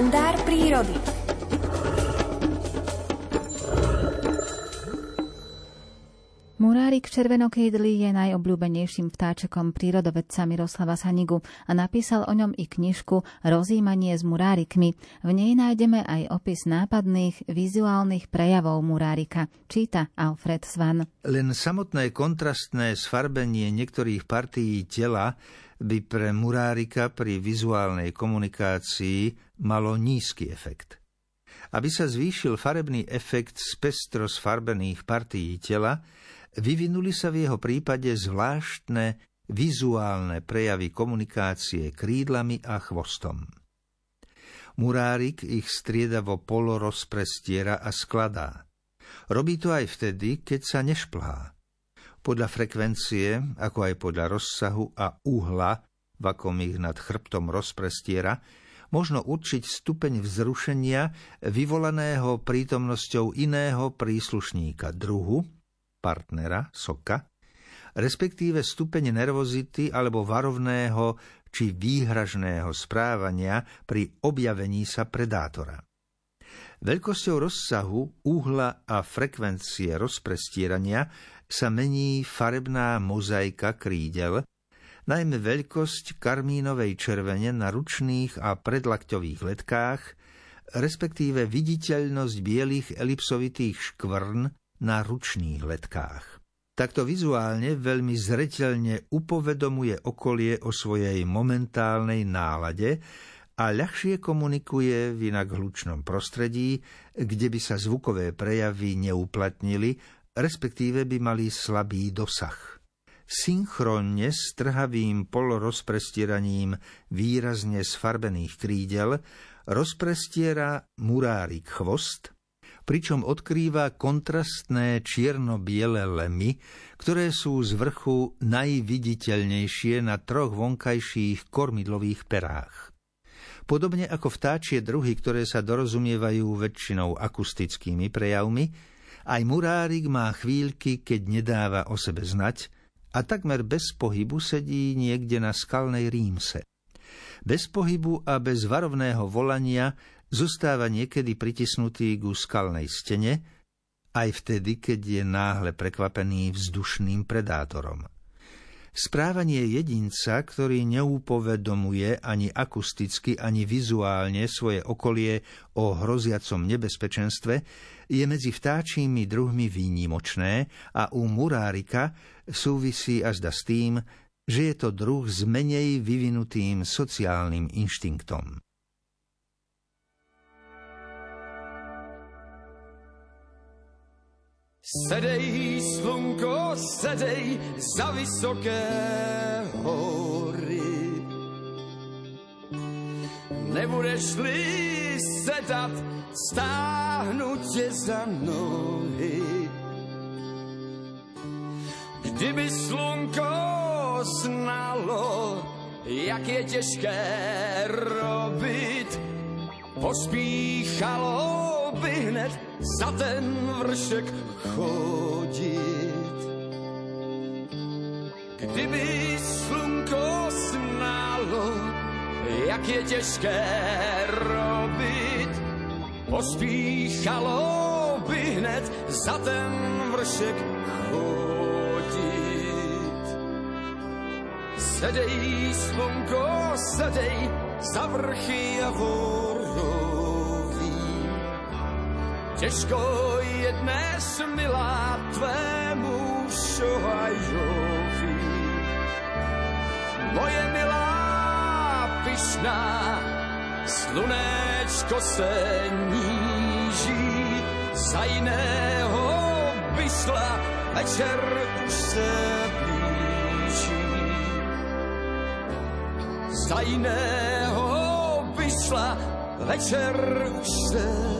kalendár prírody. Murárik červenokejdli je najobľúbenejším vtáčekom prírodovedca Miroslava Sanigu a napísal o ňom i knižku Rozímanie s murárikmi. V nej nájdeme aj opis nápadných vizuálnych prejavov murárika. Číta Alfred Svan. Len samotné kontrastné sfarbenie niektorých partií tela by pre murárika pri vizuálnej komunikácii malo nízky efekt. Aby sa zvýšil farebný efekt z pestro sfarbených partií tela, vyvinuli sa v jeho prípade zvláštne vizuálne prejavy komunikácie krídlami a chvostom. Murárik ich striedavo polo rozprestiera a skladá. Robí to aj vtedy, keď sa nešplhá podľa frekvencie, ako aj podľa rozsahu a uhla, v akom ich nad chrbtom rozprestiera, možno určiť stupeň vzrušenia vyvolaného prítomnosťou iného príslušníka druhu, partnera, soka, respektíve stupeň nervozity alebo varovného či výhražného správania pri objavení sa predátora. Veľkosťou rozsahu, uhla a frekvencie rozprestierania sa mení farebná mozaika krídel, najmä veľkosť karmínovej červene na ručných a predlakťových letkách, respektíve viditeľnosť bielých elipsovitých škvrn na ručných letkách. Takto vizuálne veľmi zreteľne upovedomuje okolie o svojej momentálnej nálade a ľahšie komunikuje v inak hlučnom prostredí, kde by sa zvukové prejavy neuplatnili respektíve by mali slabý dosah. Synchronne s trhavým polorozprestieraním výrazne sfarbených krídel rozprestiera murárik chvost, pričom odkrýva kontrastné čierno-biele lemy, ktoré sú z vrchu najviditeľnejšie na troch vonkajších kormidlových perách. Podobne ako vtáčie druhy, ktoré sa dorozumievajú väčšinou akustickými prejavmi, aj murárik má chvíľky, keď nedáva o sebe znať a takmer bez pohybu sedí niekde na skalnej rímse. Bez pohybu a bez varovného volania zostáva niekedy pritisnutý ku skalnej stene, aj vtedy, keď je náhle prekvapený vzdušným predátorom. Správanie jedinca, ktorý neúpovedomuje ani akusticky, ani vizuálne svoje okolie o hroziacom nebezpečenstve, je medzi vtáčími druhmi výnimočné a u murárika súvisí až s tým, že je to druh s menej vyvinutým sociálnym inštinktom. Sedej, slunko, sedej za vysoké hory. Nebudeš-li sedat, stáhnu tě za nohy. Kdyby slunko znalo, jak je těžké robit, pospíchalo by hned za ten vršek chodit. Kdyby slunko znalo, jak je těžké robit, pospíchalo by hned za ten vršek chodit. Sedej, slunko, sedej, za vrchy a vodou Těžko je dnes, milá, tvému šohajovi. Moje milá pyšná, slunečko se níží, za jiného by šla, večer už se blíží. Za jiného by šla, večer už se blíží